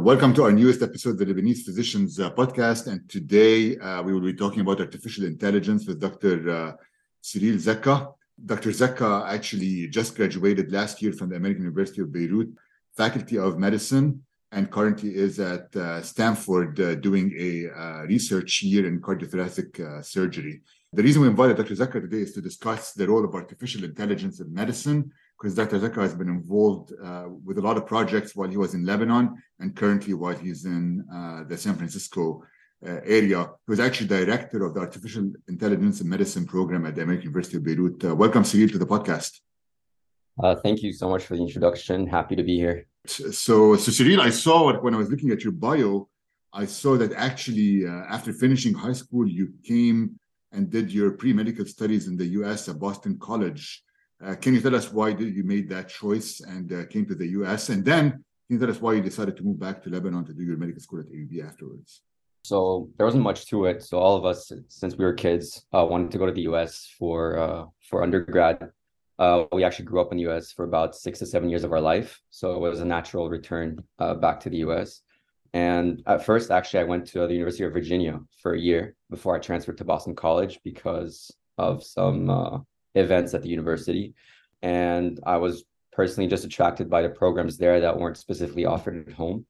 Welcome to our newest episode of the Lebanese Physicians uh, Podcast. And today uh, we will be talking about artificial intelligence with Dr. Uh, Cyril Zakka. Dr. Zakka actually just graduated last year from the American University of Beirut, Faculty of Medicine, and currently is at uh, Stanford uh, doing a uh, research year in cardiothoracic surgery. The reason we invited Dr. Zakka today is to discuss the role of artificial intelligence in medicine because Dr. Zakka has been involved uh, with a lot of projects while he was in Lebanon and currently while he's in uh, the San Francisco uh, area. He was actually director of the Artificial Intelligence and Medicine program at the American University of Beirut. Uh, welcome, Cyril, to the podcast. Uh, thank you so much for the introduction. Happy to be here. So, so Cyril, I saw when I was looking at your bio, I saw that actually uh, after finishing high school, you came and did your pre-medical studies in the U.S. at Boston College. Uh, can you tell us why did you made that choice and uh, came to the US? And then can you tell us why you decided to move back to Lebanon to do your medical school at AUB afterwards? So there wasn't much to it. So all of us, since we were kids, uh, wanted to go to the US for uh, for undergrad. Uh, we actually grew up in the US for about six to seven years of our life. So it was a natural return uh, back to the US. And at first, actually, I went to the University of Virginia for a year before I transferred to Boston College because of some events at the university. And I was personally just attracted by the programs there that weren't specifically offered at home.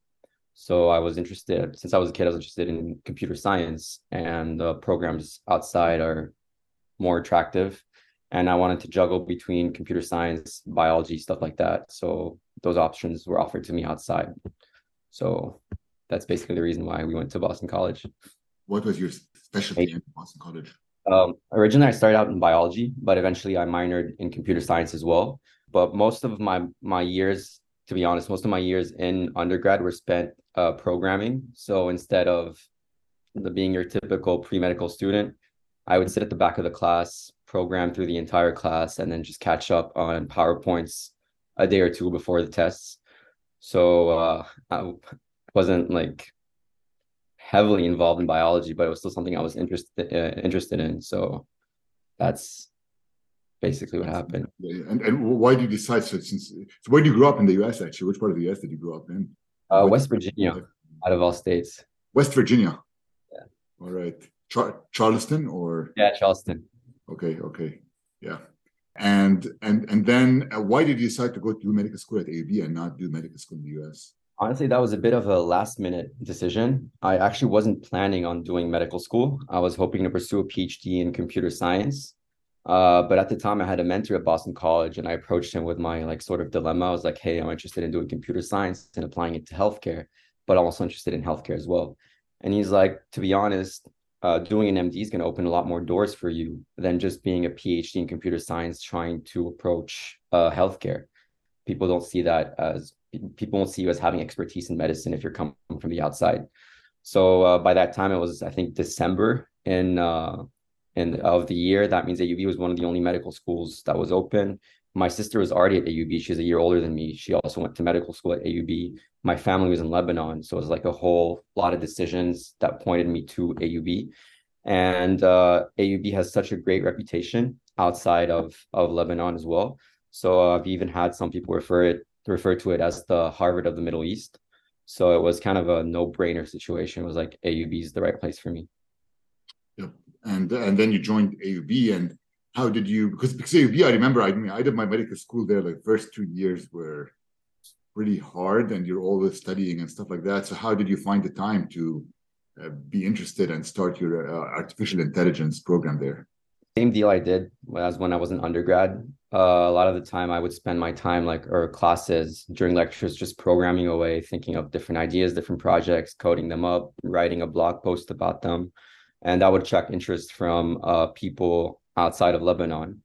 So I was interested, since I was a kid, I was interested in computer science, and the programs outside are more attractive. And I wanted to juggle between computer science, biology, stuff like that. So those options were offered to me outside. So that's basically the reason why we went to Boston College. What was your specialty in Boston College? Um, originally, I started out in biology, but eventually I minored in computer science as well. But most of my my years, to be honest, most of my years in undergrad were spent uh, programming. So instead of the being your typical pre medical student, I would sit at the back of the class, program through the entire class, and then just catch up on PowerPoints a day or two before the tests. So uh, I wasn't like heavily involved in biology, but it was still something I was interested uh, interested in. So that's basically what happened. Yeah, and and why did you decide? So since so where did you grow up in the U.S. Actually, which part of the U.S. did you grow up in? Uh, West Virginia, out of all states. West Virginia. Yeah. All right. Char- Charleston or? Yeah, Charleston. Okay. Okay. Yeah. And and and then uh, why did you decide to go to medical school at AB and not do medical school in the U.S.? Honestly, that was a bit of a last minute decision. I actually wasn't planning on doing medical school. I was hoping to pursue a PhD in computer science. Uh, but at the time, I had a mentor at Boston College, and I approached him with my like sort of dilemma. I was like, "Hey, I'm interested in doing computer science and applying it to healthcare, but I'm also interested in healthcare as well." And he's like, "To be honest, uh, doing an MD is going to open a lot more doors for you than just being a PhD in computer science trying to approach uh, healthcare. People don't see that as people won't see you as having expertise in medicine if you're coming from the outside. So uh, by that time, it was I think December in uh, in of the year. That means AUB was one of the only medical schools that was open. My sister was already at AUB. She's a year older than me. She also went to medical school at AUB. My family was in Lebanon, so it was like a whole lot of decisions that pointed me to AUB. And uh, AUB has such a great reputation outside of of Lebanon as well. So uh, I've even had some people refer it refer to it as the Harvard of the Middle East. So it was kind of a no-brainer situation. It was like AUB is the right place for me. Yep. And and then you joined AUB and how did you because because AUB I remember I mean I did my medical school there like first two years were pretty hard and you're always studying and stuff like that. So how did you find the time to uh, be interested and start your uh, artificial intelligence program there? Same deal I did as when I was an undergrad. Uh, a lot of the time I would spend my time like or classes during lectures just programming away, thinking of different ideas, different projects, coding them up, writing a blog post about them. And that would attract interest from uh, people outside of Lebanon.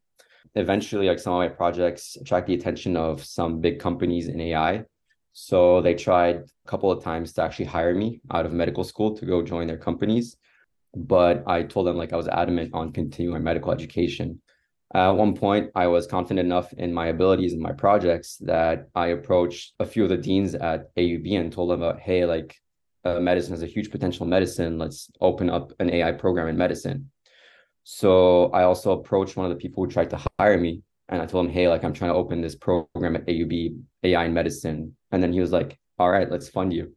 Eventually, like some of my projects attract the attention of some big companies in AI. So they tried a couple of times to actually hire me out of medical school to go join their companies but I told them like I was adamant on continuing my medical education. At one point, I was confident enough in my abilities and my projects that I approached a few of the deans at AUB and told them about, hey, like uh, medicine has a huge potential medicine. Let's open up an AI program in medicine. So I also approached one of the people who tried to hire me and I told him, hey, like I'm trying to open this program at AUB, AI in medicine. And then he was like, all right, let's fund you.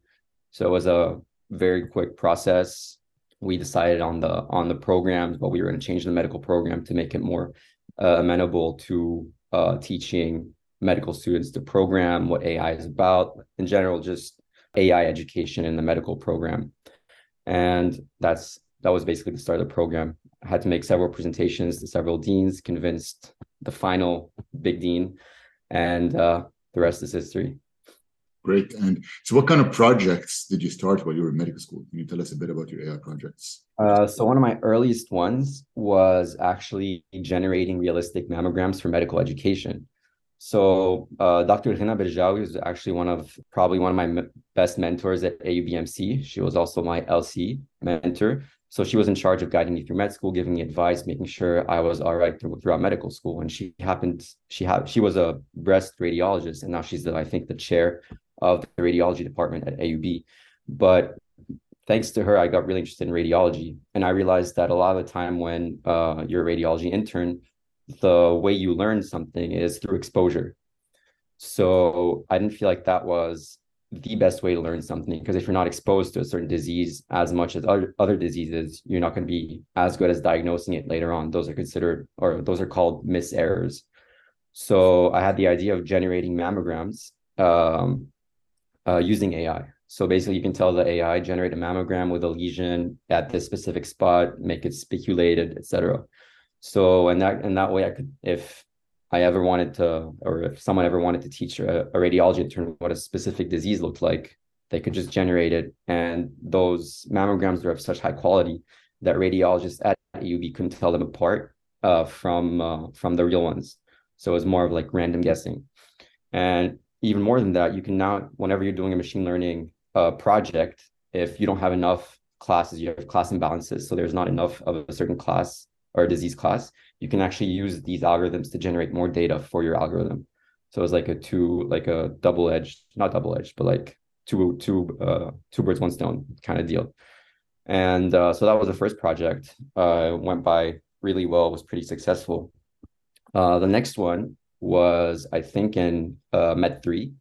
So it was a very quick process. We decided on the on the programs, but we were going to change the medical program to make it more uh, amenable to uh, teaching medical students the program, what AI is about, in general, just AI education in the medical program. And that's that was basically the start of the program. I had to make several presentations to several deans, convinced the final big dean, and uh, the rest is history. Great. And so, what kind of projects did you start while you were in medical school? Can you tell us a bit about your AI projects? Uh, so, one of my earliest ones was actually generating realistic mammograms for medical education. So, uh, Dr. Ghina Berjawi is actually one of probably one of my best mentors at AUBMC. She was also my LC mentor. So she was in charge of guiding me through med school, giving me advice, making sure I was all right through, throughout medical school. And she happened, she had, she was a breast radiologist, and now she's the, I think, the chair of the radiology department at AUB. But thanks to her, I got really interested in radiology, and I realized that a lot of the time when uh, you're a radiology intern, the way you learn something is through exposure. So I didn't feel like that was the best way to learn something because if you're not exposed to a certain disease as much as other, other diseases you're not going to be as good as diagnosing it later on those are considered or those are called miss errors so i had the idea of generating mammograms um, uh, using ai so basically you can tell the ai generate a mammogram with a lesion at this specific spot make it spiculated etc so and that and that way i could if I ever wanted to, or if someone ever wanted to teach a, a radiology intern what a specific disease looked like, they could just generate it. And those mammograms are of such high quality that radiologists at AUB couldn't tell them apart uh, from uh, from the real ones. So it was more of like random guessing. And even more than that, you can now, whenever you're doing a machine learning uh, project, if you don't have enough classes, you have class imbalances. So there's not enough of a certain class or a disease class, you can actually use these algorithms to generate more data for your algorithm. So it's like a two, like a double edged, not double edged, but like two, two, uh, two birds, one stone kind of deal. And uh, so that was the first project. Uh, went by really well, was pretty successful. Uh, the next one was, I think, in uh, Med 3.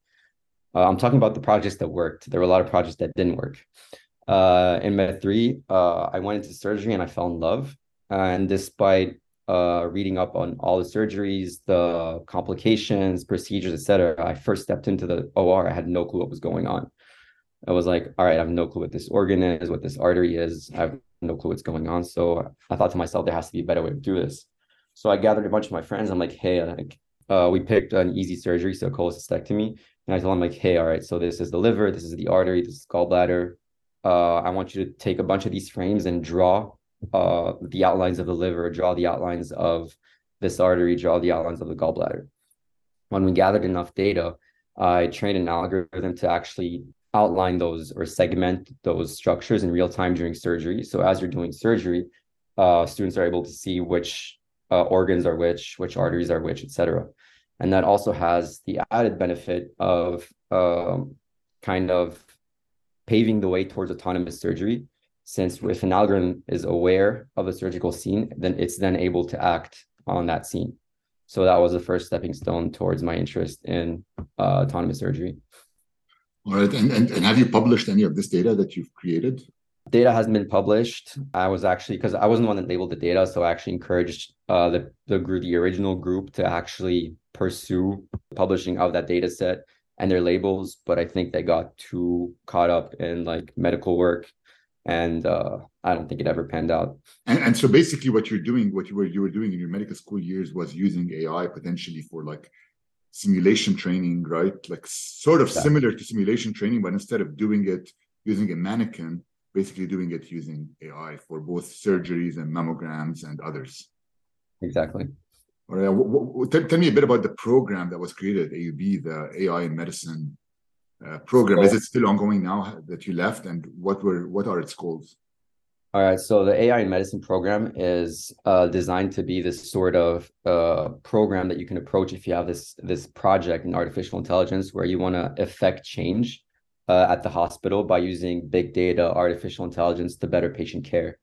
Uh, I'm talking about the projects that worked. There were a lot of projects that didn't work. Uh, in Med 3, uh, I went into surgery and I fell in love. And despite uh, reading up on all the surgeries, the complications, procedures, etc., I first stepped into the OR. I had no clue what was going on. I was like, all right, I have no clue what this organ is, what this artery is. I have no clue what's going on. So I thought to myself, there has to be a better way to do this. So I gathered a bunch of my friends. I'm like, hey, like, uh, we picked an easy surgery, so cholecystectomy. And I told them like, hey, all right, so this is the liver, this is the artery, this is gallbladder. Uh, I want you to take a bunch of these frames and draw uh, the outlines of the liver, draw the outlines of this artery, draw the outlines of the gallbladder. When we gathered enough data, I trained an algorithm to actually outline those or segment those structures in real time during surgery. So as you're doing surgery, uh, students are able to see which uh, organs are which, which arteries are which, etc. And that also has the added benefit of um, kind of paving the way towards autonomous surgery since if an algorithm is aware of a surgical scene, then it's then able to act on that scene. So that was the first stepping stone towards my interest in uh, autonomous surgery. All right. And, and, and have you published any of this data that you've created? Data hasn't been published. I was actually, because I wasn't the one that labeled the data, so I actually encouraged uh, the, the group, the original group to actually pursue publishing of that data set and their labels. But I think they got too caught up in like medical work and uh, I don't think it ever panned out. And, and, so basically, what you're doing, what you were you were doing in your medical school years, was using AI potentially for like simulation training, right? Like sort of exactly. similar to simulation training, but instead of doing it using a mannequin, basically doing it using AI for both surgeries and mammograms and others. Exactly. All right. Tell, tell me a bit about the program that was created AUB, the AI in medicine uh, program. Is it still ongoing now that you left, and what were what are its goals? All right, so the AI in medicine program is uh, designed to be this sort of uh, program that you can approach if you have this this project in artificial intelligence where you want to affect change uh, at the hospital by using big data, artificial intelligence to better patient care.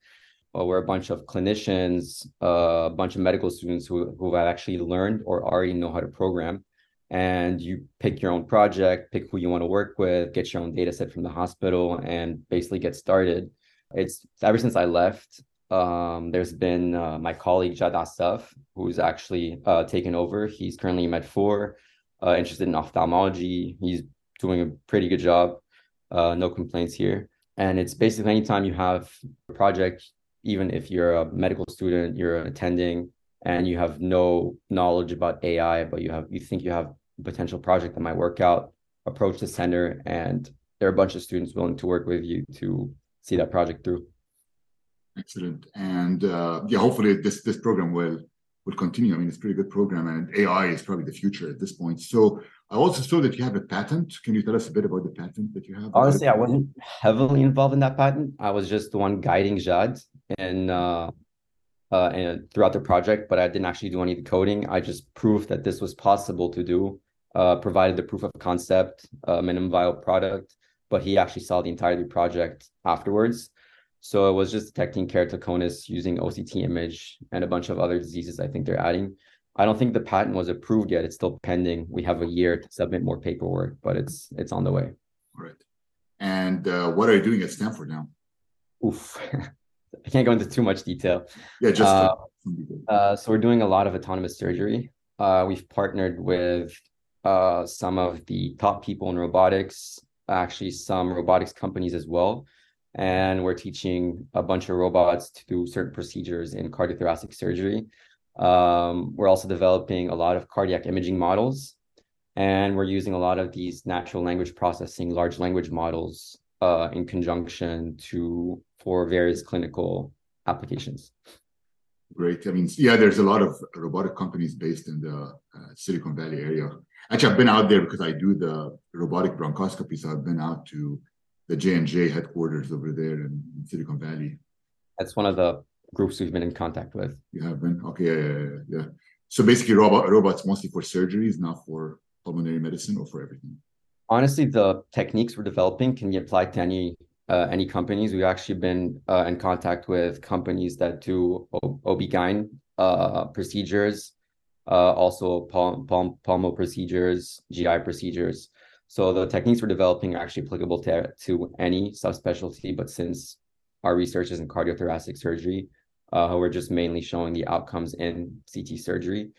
Well, we're a bunch of clinicians, uh, a bunch of medical students who who have actually learned or already know how to program, and you pick your own project, pick who you want to work with, get your own data set from the hospital, and basically get started. It's ever since I left, um, there's been uh, my colleague Jad Asaf, who's actually uh, taken over. He's currently in Med 4, uh, interested in ophthalmology. He's doing a pretty good job. Uh, no complaints here. And it's basically anytime you have a project, even if you're a medical student, you're attending, and you have no knowledge about AI, but you have you think you have a potential project that might work out, approach the center, and there are a bunch of students willing to work with you to see that project through. Excellent, and uh, yeah, hopefully this this program will will continue. I mean, it's a pretty good program, and AI is probably the future at this point. So I also saw that you have a patent. Can you tell us a bit about the patent that you have? Honestly, I wasn't heavily involved in that patent. I was just the one guiding Jad and uh, uh, and throughout the project, but I didn't actually do any of the coding. I just proved that this was possible to do, uh, provided the proof of concept, uh, minimum viable product, but he actually saw the entirety project afterwards. So it was just detecting keratoconus using OCT image and a bunch of other diseases I think they're adding. I don't think the patent was approved yet. It's still pending. We have a year to submit more paperwork, but it's it's on the way. All right. And uh, what are you doing at Stanford now? Oof. I can't go into too much detail. Yeah, just uh, uh, so we're doing a lot of autonomous surgery. Uh, we've partnered with uh, some of the top people in robotics, actually some robotics companies as well, and we're teaching a bunch of robots to do certain procedures in cardiothoracic surgery. Um, we're also developing a lot of cardiac imaging models, and we're using a lot of these natural language processing large language models uh, in conjunction to for various clinical applications. Great. I mean, yeah, there's a lot of robotic companies based in the uh, Silicon Valley area. Actually, I've been out there because I do the robotic bronchoscopy. So I've been out to the J and J headquarters over there in, Silicon Valley. That's one of the groups we've been in contact with. You have been okay, yeah, yeah, yeah. So basically, robot robots mostly for surgeries, not for pulmonary medicine or for everything honestly, the techniques we're developing can be applied to any uh, any companies. We've actually been uh, in contact with companies that do o- OB-GYN uh, procedures, uh, also palm, palm, palmo procedures, GI procedures. So the techniques we're developing are actually applicable to, to any subspecialty, but since our research is in cardiothoracic surgery, uh, we're just mainly showing the outcomes in CT surgery.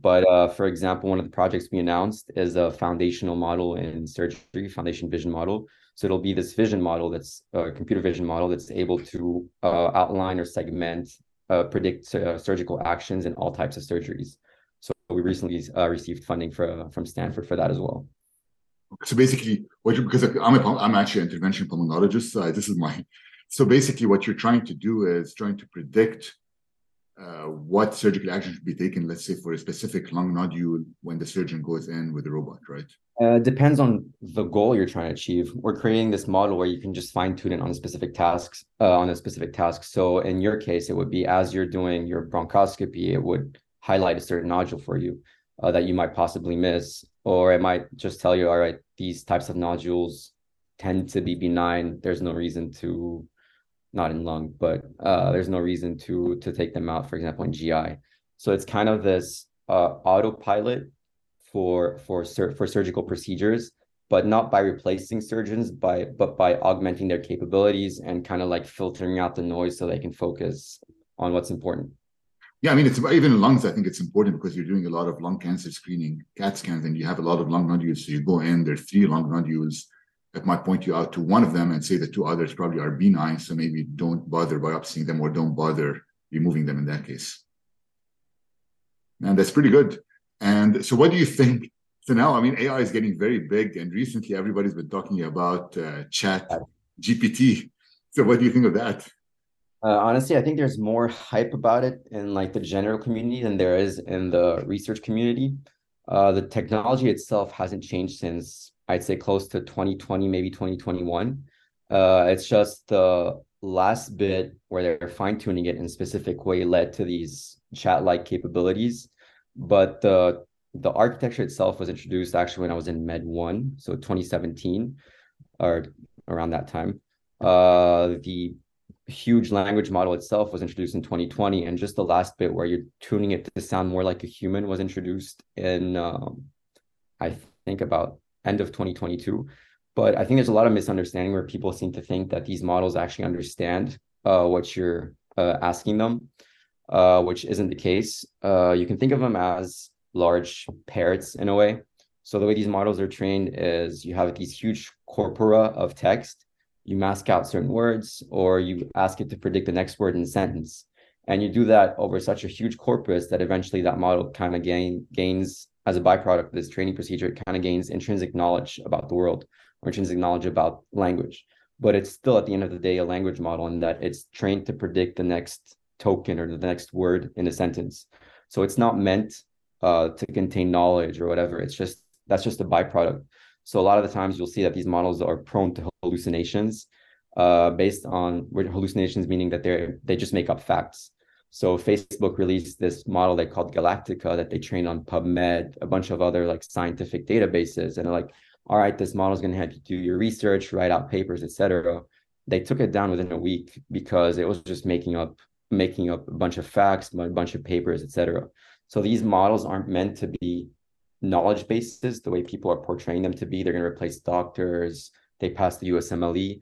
But uh, for example, one of the projects we announced is a foundational model in surgery, foundation vision model. So it'll be this vision model that's a computer vision model that's able to uh, outline or segment, uh, predict uh, surgical actions in all types of surgeries. So we recently uh, received funding for, from Stanford for that as well. So basically, what you, because I'm a, I'm actually an intervention pulmonologist. Uh, this is my so basically what you're trying to do is trying to predict uh, what surgical action should be taken, let's say for a specific lung nodule when the surgeon goes in with the robot, right? Uh, depends on the goal you're trying to achieve. We're creating this model where you can just fine tune it on specific tasks, uh, on a specific task. So in your case, it would be as you're doing your bronchoscopy, it would highlight a certain nodule for you uh, that you might possibly miss, or it might just tell you, all right, these types of nodules tend to be benign. There's no reason to not in lung, but uh, there's no reason to to take them out, for example, in GI. So it's kind of this uh, autopilot for for sur- for surgical procedures, but not by replacing surgeons, by but by augmenting their capabilities and kind of like filtering out the noise so they can focus on what's important. Yeah, I mean, it's even lungs. I think it's important because you're doing a lot of lung cancer screening, CAT scans, and you have a lot of lung nodules. So you go in, there's three lung nodules that might point you out to one of them and say the two others probably are benign, so maybe don't bother biopsying them or don't bother removing them in that case. And that's pretty good. And so, what do you think? So now, I mean, AI is getting very big, and recently everybody's been talking about uh, Chat GPT. So, what do you think of that? Uh, honestly, I think there's more hype about it in like the general community than there is in the research community. Uh, the technology itself hasn't changed since I'd say close to 2020, maybe 2021. Uh, it's just the last bit where they're fine tuning it in a specific way led to these chat like capabilities. But the the architecture itself was introduced actually when I was in Med One, so 2017 or around that time. Uh, the huge language model itself was introduced in 2020, and just the last bit where you're tuning it to sound more like a human was introduced in um, I think about end of 2022. But I think there's a lot of misunderstanding where people seem to think that these models actually understand uh, what you're uh, asking them, uh, which isn't the case. Uh, you can think of them as large parrots in a way. So the way these models are trained is you have these huge corpora of text, you mask out certain words, or you ask it to predict the next word in a sentence. And you do that over such a huge corpus that eventually that model kind of gain, gains, as a byproduct of this training procedure, it kind of gains intrinsic knowledge about the world or intrinsic knowledge about language. But it's still at the end of the day a language model in that it's trained to predict the next token or the next word in a sentence. So it's not meant uh, to contain knowledge or whatever. It's just that's just a byproduct. So a lot of the times you'll see that these models are prone to hallucinations uh, based on hallucinations, meaning that they're they just make up facts. So Facebook released this model they called Galactica that they trained on PubMed, a bunch of other like scientific databases, and like, all right, this model is going to have you do your research, write out papers, etc. They took it down within a week because it was just making up making up a bunch of facts, a bunch of papers, etc. So these models aren't meant to be knowledge bases the way people are portraying them to be. They're going to replace doctors. They passed the USMLE.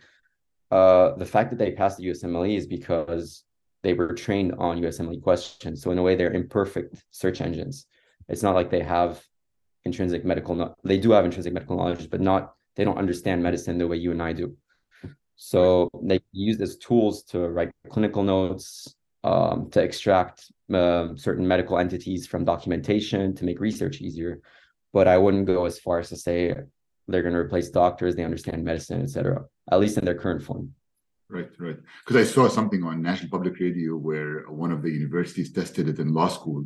Uh, the fact that they passed the USMLE is because they were trained on USMLE questions. So in a way, they're imperfect search engines. It's not like they have intrinsic medical. No- they do have intrinsic medical knowledge, but not they don't understand medicine the way you and I do. So they use these tools to write clinical notes, um, to extract uh, certain medical entities from documentation to make research easier. But I wouldn't go as far as to say they're going to replace doctors. They understand medicine, etc. At least in their current form. Right, right. Because I saw something on National Public Radio where one of the universities tested it in law school,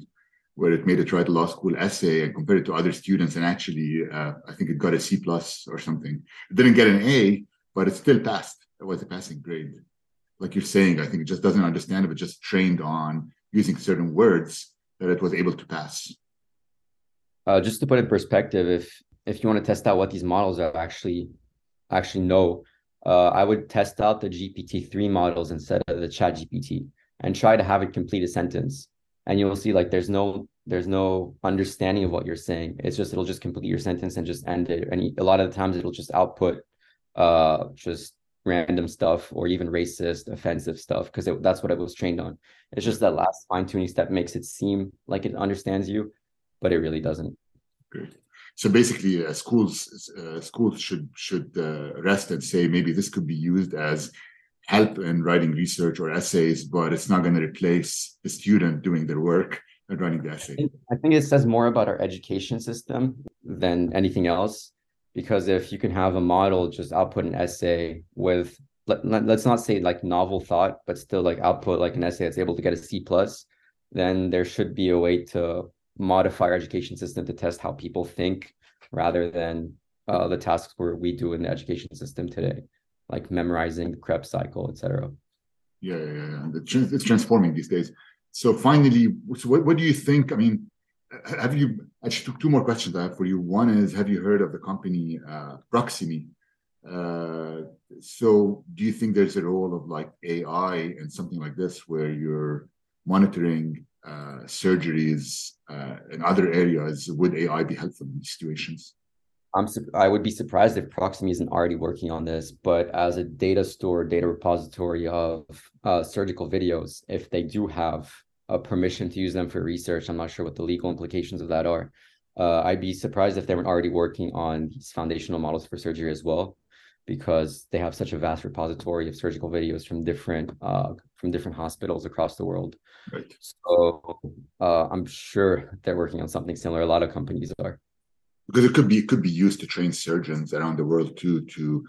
where it made a write a law school essay and compared it to other students, and actually, uh, I think it got a C plus or something. It didn't get an A, but it still passed. It was a passing grade. Like you're saying, I think it just doesn't understand it, but just trained on using certain words that it was able to pass. Uh, just to put in perspective, if if you want to test out what these models are actually actually know, uh, I would test out the GPT-3 models instead of the chat GPT and try to have it complete a sentence. And you'll see like there's no there's no understanding of what you're saying. It's just it'll just complete your sentence and just end it. And a lot of the times it'll just output uh just random stuff or even racist, offensive stuff because that's what it was trained on. It's just that last fine tuning step makes it seem like it understands you, but it really doesn't. Great so basically uh, schools uh, schools should should uh, rest and say maybe this could be used as help in writing research or essays but it's not going to replace the student doing their work and writing the essay i think it says more about our education system than anything else because if you can have a model just output an essay with let, let's not say like novel thought but still like output like an essay that's able to get a c plus then there should be a way to modify our education system to test how people think rather than uh, the tasks where we do in the education system today, like memorizing the Krebs cycle, etc. Yeah, yeah, yeah. It's transforming these days. So finally, so what, what do you think? I mean, have you actually two more questions I have for you. One is, have you heard of the company uh? Uh, so do you think there's a role of like AI and something like this where you're monitoring uh, surgeries uh, in other areas, would AI be helpful in these situations? I'm I would be surprised if Proximie isn't already working on this, but as a data store, data repository of uh, surgical videos, if they do have a permission to use them for research, I'm not sure what the legal implications of that are. Uh, I'd be surprised if they weren't already working on these foundational models for surgery as well, because they have such a vast repository of surgical videos from different uh, from different hospitals across the world. Right. So uh, I'm sure they're working on something similar. A lot of companies are. Because it could be it could be used to train surgeons around the world too to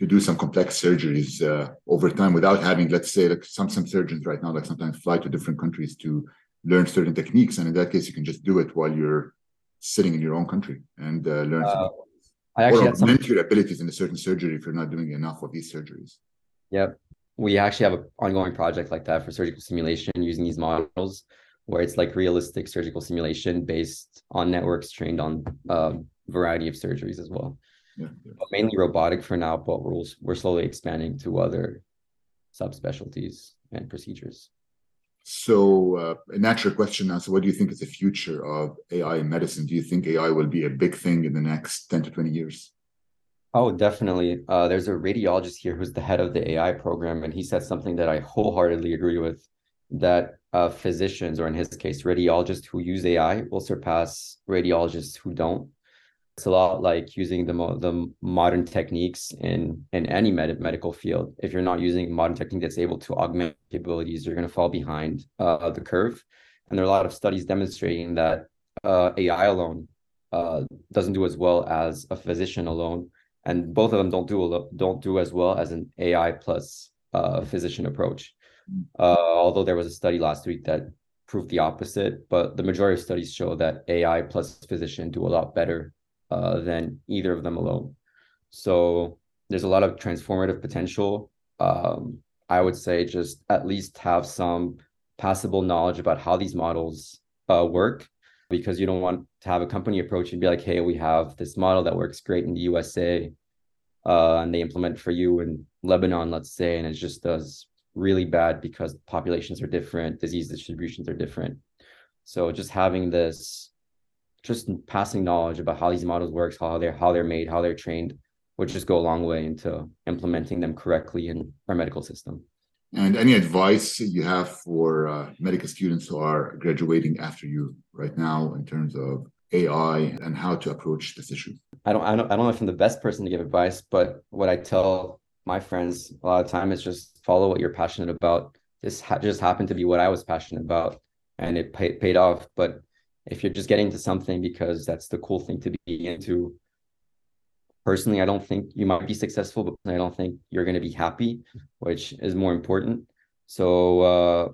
to do some complex surgeries uh, over time without having, let's say, like some some surgeons right now like sometimes fly to different countries to learn certain techniques, and in that case, you can just do it while you're sitting in your own country and uh, learn. Uh, I actually or augment some... your abilities in a certain surgery if you're not doing enough of these surgeries. Yep we actually have an ongoing project like that for surgical simulation using these models where it's like realistic surgical simulation based on networks trained on a um, variety of surgeries as well. Yeah, yeah. mainly robotic for now, but we're, we're slowly expanding to other subspecialties and procedures. So, uh, a natural question now. So, what do you think is the future of AI in medicine? Do you think AI will be a big thing in the next 10 to 20 years? Oh, definitely. Uh, there's a radiologist here who's the head of the AI program, and he said something that I wholeheartedly agree with that uh, physicians, or in his case, radiologists who use AI, will surpass radiologists who don't. It's a lot like using the mo- the modern techniques in in any med- medical field. If you're not using modern technique that's able to augment capabilities, you're going to fall behind uh, the curve. And there are a lot of studies demonstrating that uh, AI alone uh, doesn't do as well as a physician alone and both of them don't do don't do as well as an AI plus uh, physician approach. Mm. Uh, although there was a study last week that proved the opposite, but the majority of studies show that AI plus physician do a lot better uh, than either of them alone. So there's a lot of transformative potential. Um, I would say just at least have some passable knowledge about how these models uh, work because you don't want to have a company approach and be like, hey, we have this model that works great in the USA, uh, and they implement for you in Lebanon, let's say, and it just does really bad because populations are different, disease distributions are different. So just having this, just passing knowledge about how these models works, how they're how they're made, how they're trained, would just go a long way into implementing them correctly in our medical system. And any advice you have for uh, medical students who are graduating after you right now in terms of AI and how to approach this issue? I don't, I don't, I don't know if I'm the best person to give advice, but what I tell my friends a lot of time is just follow what you're passionate about. This ha- just happened to be what I was passionate about, and it pay- paid off. But if you're just getting into something because that's the cool thing to be into, personally, I don't think you might be successful, but I don't think you're going to be happy, which is more important. So, uh,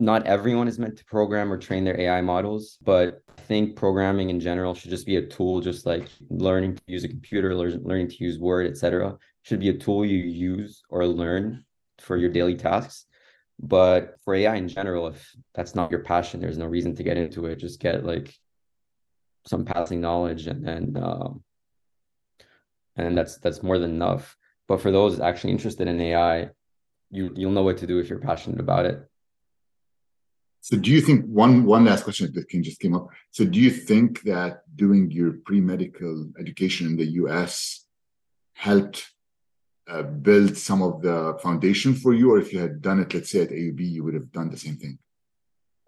not everyone is meant to program or train their AI models, but I think programming in general should just be a tool, just like learning to use a computer, learning to use Word, etc. Should be a tool you use or learn for your daily tasks. But for AI in general, if that's not your passion, there's no reason to get into it. Just get like some passing knowledge and then um, and that's that's more than enough. But for those actually interested in AI, you you'll know what to do if you're passionate about it. So do you think one one last question that can just came up? So do you think that doing your pre-medical education in the US helped uh, build some of the foundation for you, or if you had done it, let's say at AUB, you would have done the same thing?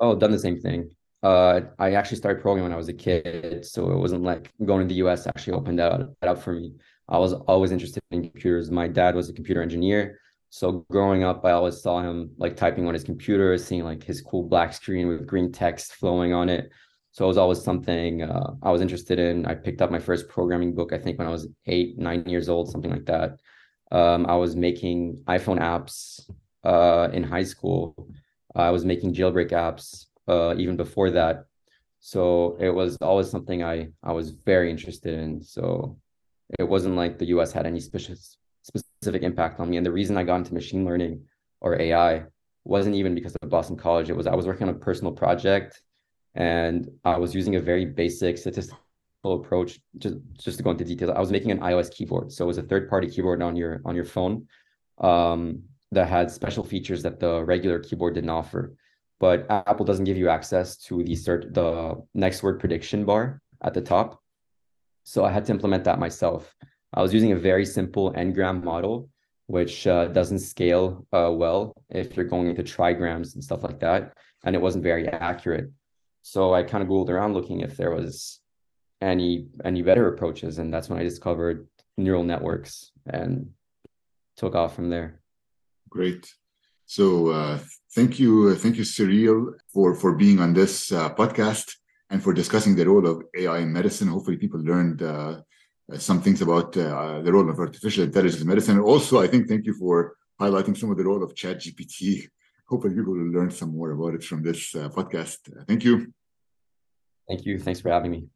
Oh, done the same thing. Uh, I actually started programming when I was a kid, so it wasn't like going to the US actually opened that, that up for me. I was always interested in computers. My dad was a computer engineer. So growing up, I always saw him like typing on his computer, seeing like his cool black screen with green text flowing on it. So it was always something uh, I was interested in. I picked up my first programming book, I think, when I was eight, nine years old, something like that. Um, I was making iPhone apps uh, in high school. I was making jailbreak apps uh, even before that. So it was always something I I was very interested in. So it wasn't like the US had any specific specific impact on me. And the reason I got into machine learning or AI wasn't even because of Boston College. It was I was working on a personal project and I was using a very basic statistical approach. Just just to go into details, I was making an iOS keyboard. So it was a third-party keyboard on your on your phone um, that had special features that the regular keyboard didn't offer. But Apple doesn't give you access to the cert the next word prediction bar at the top. So I had to implement that myself. I was using a very simple n-gram model, which uh, doesn't scale uh, well if you're going into trigrams and stuff like that. And it wasn't very accurate. So I kind of googled around looking if there was any any better approaches, and that's when I discovered neural networks and took off from there. Great. So uh, thank you, thank you, Cyril, for for being on this uh, podcast and for discussing the role of AI in medicine. Hopefully, people learned uh, some things about uh, the role of artificial intelligence in medicine. and Also, I think thank you for highlighting some of the role of ChatGPT. Hopefully, people will learn some more about it from this uh, podcast. Thank you. Thank you. Thanks for having me.